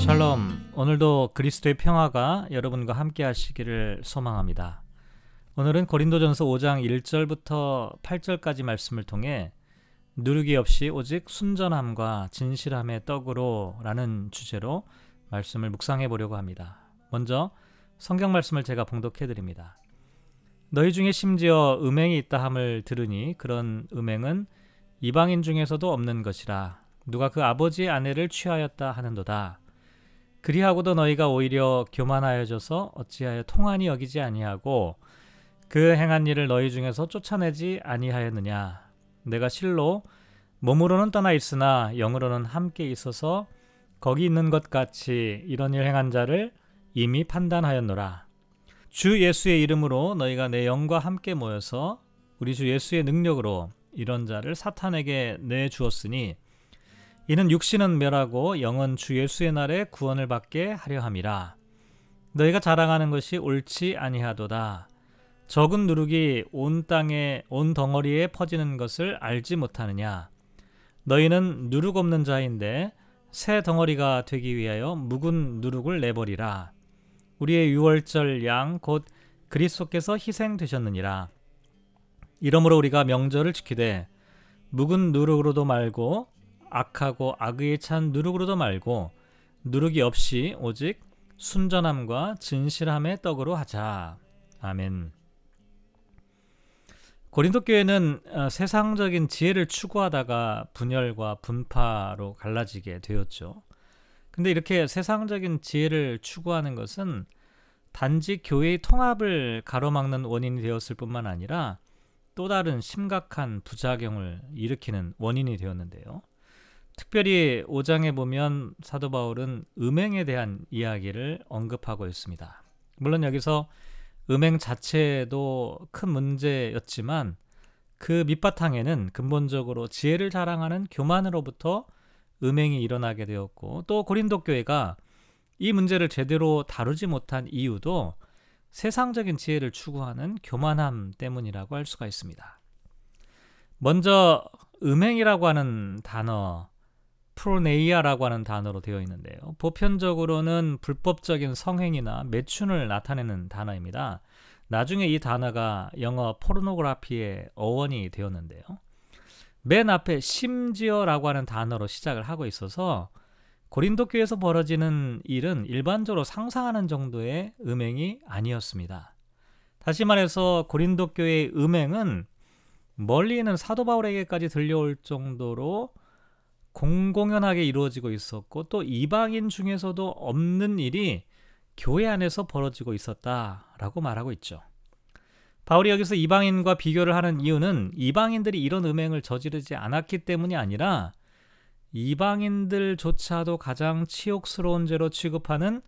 샬롬. 오늘도 그리스도의 평화가 여러분과 함께 하시기를 소망합니다. 오늘은 고린도전서 5장 1절부터 8절까지 말씀을 통해 누르기 없이 오직 순전함과 진실함의 떡으로라는 주제로 말씀을 묵상해 보려고 합니다. 먼저 성경 말씀을 제가 봉독해 드립니다. 너희 중에 심지어 음행이 있다 함을 들으니 그런 음행은 이방인 중에서도 없는 것이라 누가 그 아버지의 아내를 취하였다 하는도다. 그리하고도 너희가 오히려 교만하여져서 어찌하여 통한이 여기지 아니하고 그 행한 일을 너희 중에서 쫓아내지 아니하였느냐. 내가 실로 몸으로는 떠나 있으나 영으로는 함께 있어서 거기 있는 것 같이 이런 일 행한 자를 이미 판단하였노라. 주 예수의 이름으로 너희가 내 영과 함께 모여서 우리 주 예수의 능력으로 이런 자를 사탄에게 내 주었으니 이는 육신은 멸하고 영은 주 예수의 날에 구원을 받게 하려 함이라. 너희가 자랑하는 것이 옳지 아니하도다. 적은 누룩이 온 땅에 온 덩어리에 퍼지는 것을 알지 못하느냐. 너희는 누룩 없는 자인데 새 덩어리가 되기 위하여 묵은 누룩을 내버리라. 우리의 유월절 양 곧 그리스도께서 희생되셨느니라. 이러므로 우리가 명절을 지키되 묵은 누룩으로도 말고 악하고 악의에 찬 누룩으로도 말고 누룩이 없이 오직 순전함과 진실함의 떡으로 하자. 아멘. 고린도 교회는 어, 세상적인 지혜를 추구하다가 분열과 분파로 갈라지게 되었죠. 근데 이렇게 세상적인 지혜를 추구하는 것은 단지 교회의 통합을 가로막는 원인이 되었을 뿐만 아니라 또 다른 심각한 부작용을 일으키는 원인이 되었는데요. 특별히 5장에 보면 사도 바울은 음행에 대한 이야기를 언급하고 있습니다. 물론 여기서 음행 자체도 큰 문제였지만 그 밑바탕에는 근본적으로 지혜를 자랑하는 교만으로부터 음행이 일어나게 되었고 또 고린도 교회가 이 문제를 제대로 다루지 못한 이유도 세상적인 지혜를 추구하는 교만함 때문이라고 할 수가 있습니다. 먼저 음행이라고 하는 단어 프로네이아라고 하는 단어로 되어 있는데요. 보편적으로는 불법적인 성행이나 매춘을 나타내는 단어입니다. 나중에 이 단어가 영어 포르노그라피의 어원이 되었는데요. 맨 앞에 심지어라고 하는 단어로 시작을 하고 있어서 고린도 교에서 벌어지는 일은 일반적으로 상상하는 정도의 음행이 아니었습니다. 다시 말해서 고린도 교의 음행은 멀리 있는 사도 바울에게까지 들려올 정도로 공공연하게 이루어지고 있었고 또 이방인 중에서도 없는 일이 교회 안에서 벌어지고 있었다라고 말하고 있죠. 바울이 여기서 이방인과 비교를 하는 이유는 이방인들이 이런 음행을 저지르지 않았기 때문이 아니라 이방인들조차도 가장 치욕스러운 죄로 취급하는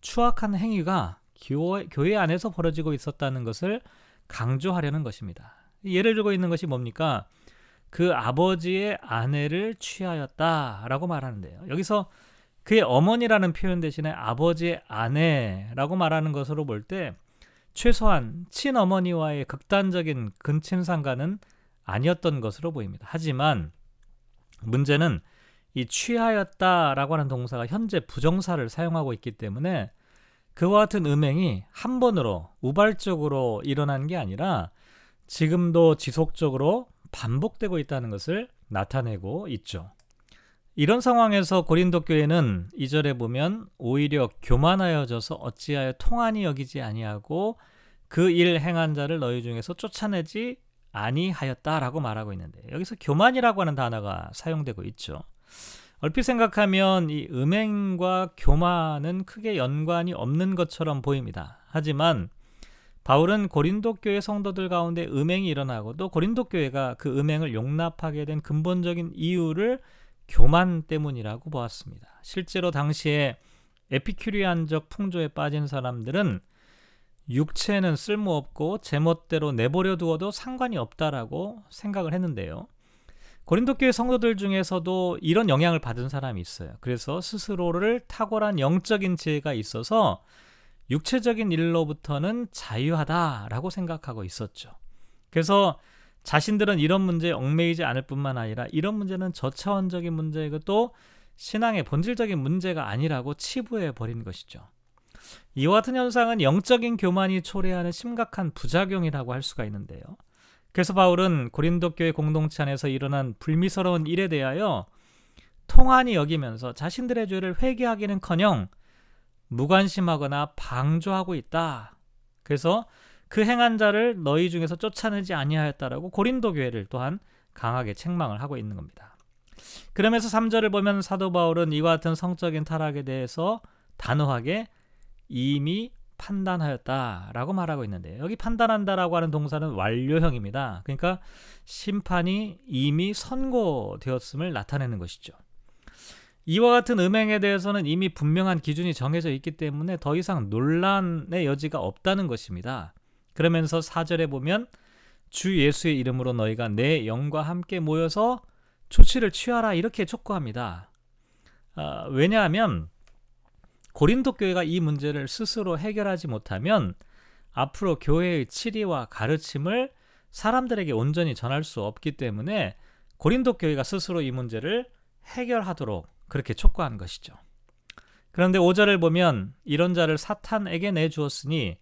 추악한 행위가 교회, 교회 안에서 벌어지고 있었다는 것을 강조하려는 것입니다. 예를 들고 있는 것이 뭡니까? 그 아버지의 아내를 취하였다라고 말하는데요. 여기서 그의 어머니라는 표현 대신에 아버지의 아내라고 말하는 것으로 볼 때 최소한 친어머니와의 극단적인 근친 상간은 아니었던 것으로 보입니다. 하지만 문제는 이 취하였다라고 하는 동사가 현재 부정사를 사용하고 있기 때문에 그와 같은 음행이 한 번으로 우발적으로 일어난 게 아니라 지금도 지속적으로 반복되고 있다는 것을 나타내고 있죠. 이런 상황에서 고린도 교회는 이절에 보면 오히려 교만하여져서 어찌하여 통한이 여기지 아니하고 그 일 행한 자를 너희 중에서 쫓아내지 아니하였다라고 말하고 있는데 여기서 교만이라고 하는 단어가 사용되고 있죠. 얼핏 생각하면 이 음행과 교만은 크게 연관이 없는 것처럼 보입니다. 하지만 바울은 고린도 교회 성도들 가운데 음행이 일어나고 또 고린도 교회가 그 음행을 용납하게 된 근본적인 이유를 교만 때문이라고 보았습니다. 실제로 당시에 에피큐리안적 풍조에 빠진 사람들은 육체는 쓸모없고 제멋대로 내버려 두어도 상관이 없다라고 생각을 했는데요. 고린도 교회 성도들 중에서도 이런 영향을 받은 사람이 있어요. 그래서 스스로를 탁월한 영적인 지혜가 있어서 육체적인 일로부터는 자유하다라고 생각하고 있었죠. 그래서 자신들은 이런 문제에 얽매이지 않을 뿐만 아니라 이런 문제는 저차원적인 문제이고 또 신앙의 본질적인 문제가 아니라고 치부해 버린 것이죠. 이와 같은 현상은 영적인 교만이 초래하는 심각한 부작용이라고 할 수가 있는데요. 그래서 바울은 고린도 교회 공동체 안에서 일어난 불미스러운 일에 대하여 통한이 여기면서 자신들의 죄를 회개하기는커녕 무관심하거나 방조하고 있다. 그래서 그 행한 자를 너희 중에서 쫓아내지 아니하였다라고 고린도 교회를 또한 강하게 책망을 하고 있는 겁니다. 그러면서 3절을 보면 사도 바울은 이와 같은 성적인 타락에 대해서 단호하게 이미 판단하였다라고 말하고 있는데 여기 판단한다라고 하는 동사는 완료형입니다. 그러니까 심판이 이미 선고되었음을 나타내는 것이죠. 이와 같은 음행에 대해서는 이미 분명한 기준이 정해져 있기 때문에 더 이상 논란의 여지가 없다는 것입니다. 그러면서 4절에 보면 주 예수의 이름으로 너희가 내 영과 함께 모여서 조치를 취하라 이렇게 촉구합니다. 아, 왜냐하면 고린도 교회가 이 문제를 스스로 해결하지 못하면 앞으로 교회의 치리와 가르침을 사람들에게 온전히 전할 수 없기 때문에 고린도 교회가 스스로 이 문제를 해결하도록 그렇게 촉구한 것이죠. 그런데 5절을 보면 이런 자를 사탄에게 내주었으니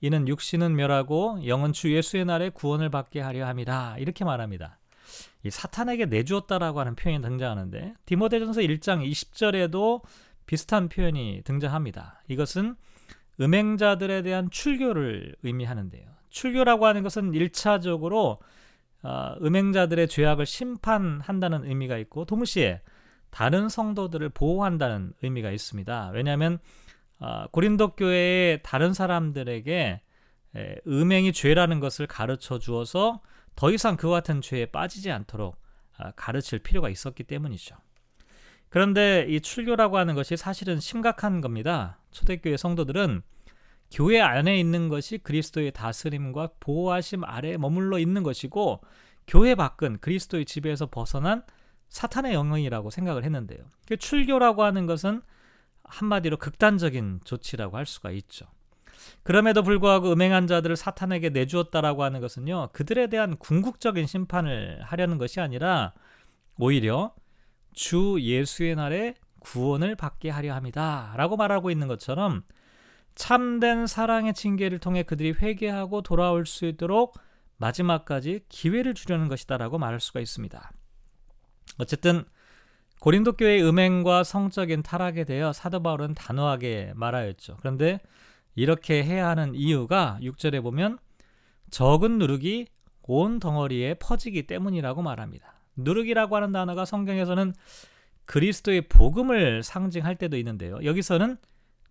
이는 육신은 멸하고 영은 주 예수의 날에 구원을 받게 하려 함이라 이렇게 말합니다. 이 사탄에게 내주었다라고 하는 표현이 등장하는데 디모데전서 1장 20절에도 비슷한 표현이 등장합니다. 이것은 음행자들에 대한 출교를 의미하는데요. 출교라고 하는 것은 1차적으로 어, 음행자들의 죄악을 심판한다는 의미가 있고 동시에 다른 성도들을 보호한다는 의미가 있습니다. 왜냐하면 어, 고린도 교회의 다른 사람들에게 에, 음행이 죄라는 것을 가르쳐 주어서 더 이상 그와 같은 죄에 빠지지 않도록 어, 가르칠 필요가 있었기 때문이죠. 그런데 이 출교라고 하는 것이 사실은 심각한 겁니다. 초대교회 성도들은 교회 안에 있는 것이 그리스도의 다스림과 보호하심 아래에 머물러 있는 것이고 교회 밖은 그리스도의 지배에서 벗어난 사탄의 영역이라고 생각을 했는데요. 그 출교라고 하는 것은 한마디로 극단적인 조치라고 할 수가 있죠. 그럼에도 불구하고 음행한 자들을 사탄에게 내주었다라고 하는 것은요, 그들에 대한 궁극적인 심판을 하려는 것이 아니라 오히려 주 예수의 날에 구원을 받게 하려 합니다. 라고 말하고 있는 것처럼 참된 사랑의 징계를 통해 그들이 회개하고 돌아올 수 있도록 마지막까지 기회를 주려는 것이다 라고 말할 수가 있습니다. 어쨌든 고린도 교회의 음행과 성적인 타락에 대해 사도 바울은 단호하게 말하였죠. 그런데 이렇게 해야 하는 이유가 6절에 보면 적은 누룩이 온 덩어리에 퍼지기 때문이라고 말합니다. 누룩이라고 하는 단어가 성경에서는 그리스도의 복음을 상징할 때도 있는데요. 여기서는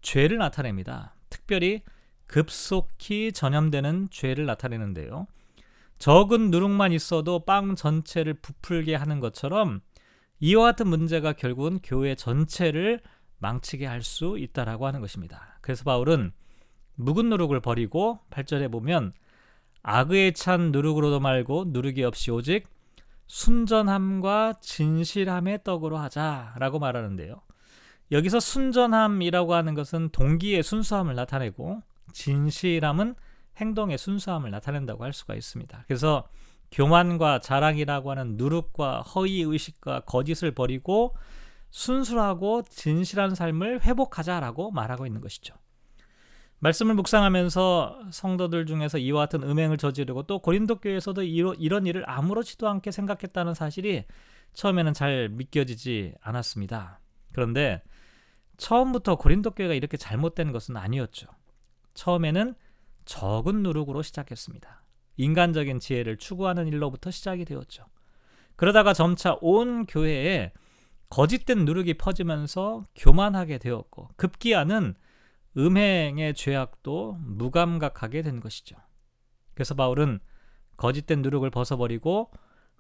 죄를 나타냅니다. 특별히 급속히 전염되는 죄를 나타내는데요. 적은 누룩만 있어도 빵 전체를 부풀게 하는 것처럼 이와 같은 문제가 결국은 교회 전체를 망치게 할 수 있다라고 하는 것입니다. 그래서 바울은 묵은 누룩을 버리고 8절에 보면 악의에 찬 누룩으로도 말고 누룩이 없이 오직 순전함과 진실함의 떡으로 하자라고 말하는데요. 여기서 순전함이라고 하는 것은 동기의 순수함을 나타내고 진실함은 행동의 순수함을 나타낸다고 할 수가 있습니다. 그래서 교만과 자랑이라고 하는 누룩과 허위 의식과 거짓을 버리고 순수하고 진실한 삶을 회복하자라고 말하고 있는 것이죠. 말씀을 묵상하면서 성도들 중에서 이와 같은 음행을 저지르고 또 고린도 교회에서도 이런 일을 아무렇지도 않게 생각했다는 사실이 처음에는 잘 믿겨지지 않았습니다. 그런데 처음부터 고린도 교회가 이렇게 잘못된 것은 아니었죠. 처음에는 적은 누룩으로 시작했습니다. 인간적인 지혜를 추구하는 일로부터 시작이 되었죠. 그러다가 점차 온 교회에 거짓된 누룩이 퍼지면서 교만하게 되었고 급기야는 음행의 죄악도 무감각하게 된 것이죠. 그래서 바울은 거짓된 누룩을 벗어버리고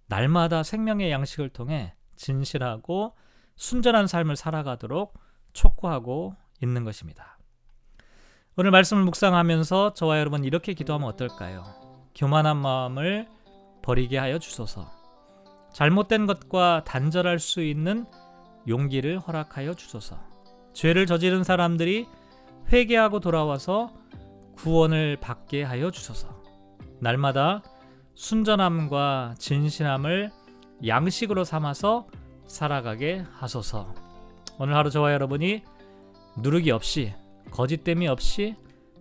날마다 생명의 양식을 통해 진실하고 순전한 삶을 살아가도록 촉구하고 있는 것입니다. 오늘 말씀을 묵상하면서 저와 여러분 이렇게 기도하면 어떨까요? 교만한 마음을 버리게 하여 주소서. 잘못된 것과 단절할 수 있는 용기를 허락하여 주소서. 죄를 저지른 사람들이 회개하고 돌아와서 구원을 받게 하여 주소서. 날마다 순전함과 진실함을 양식으로 삼아서 살아가게 하소서. 오늘 하루 저와 여러분이 누르기 없이 거짓됨이 없이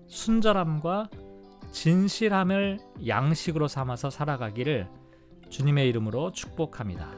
순절함과 진실함을 양식으로 삼아서 살아가기를 주님의 이름으로 축복합니다.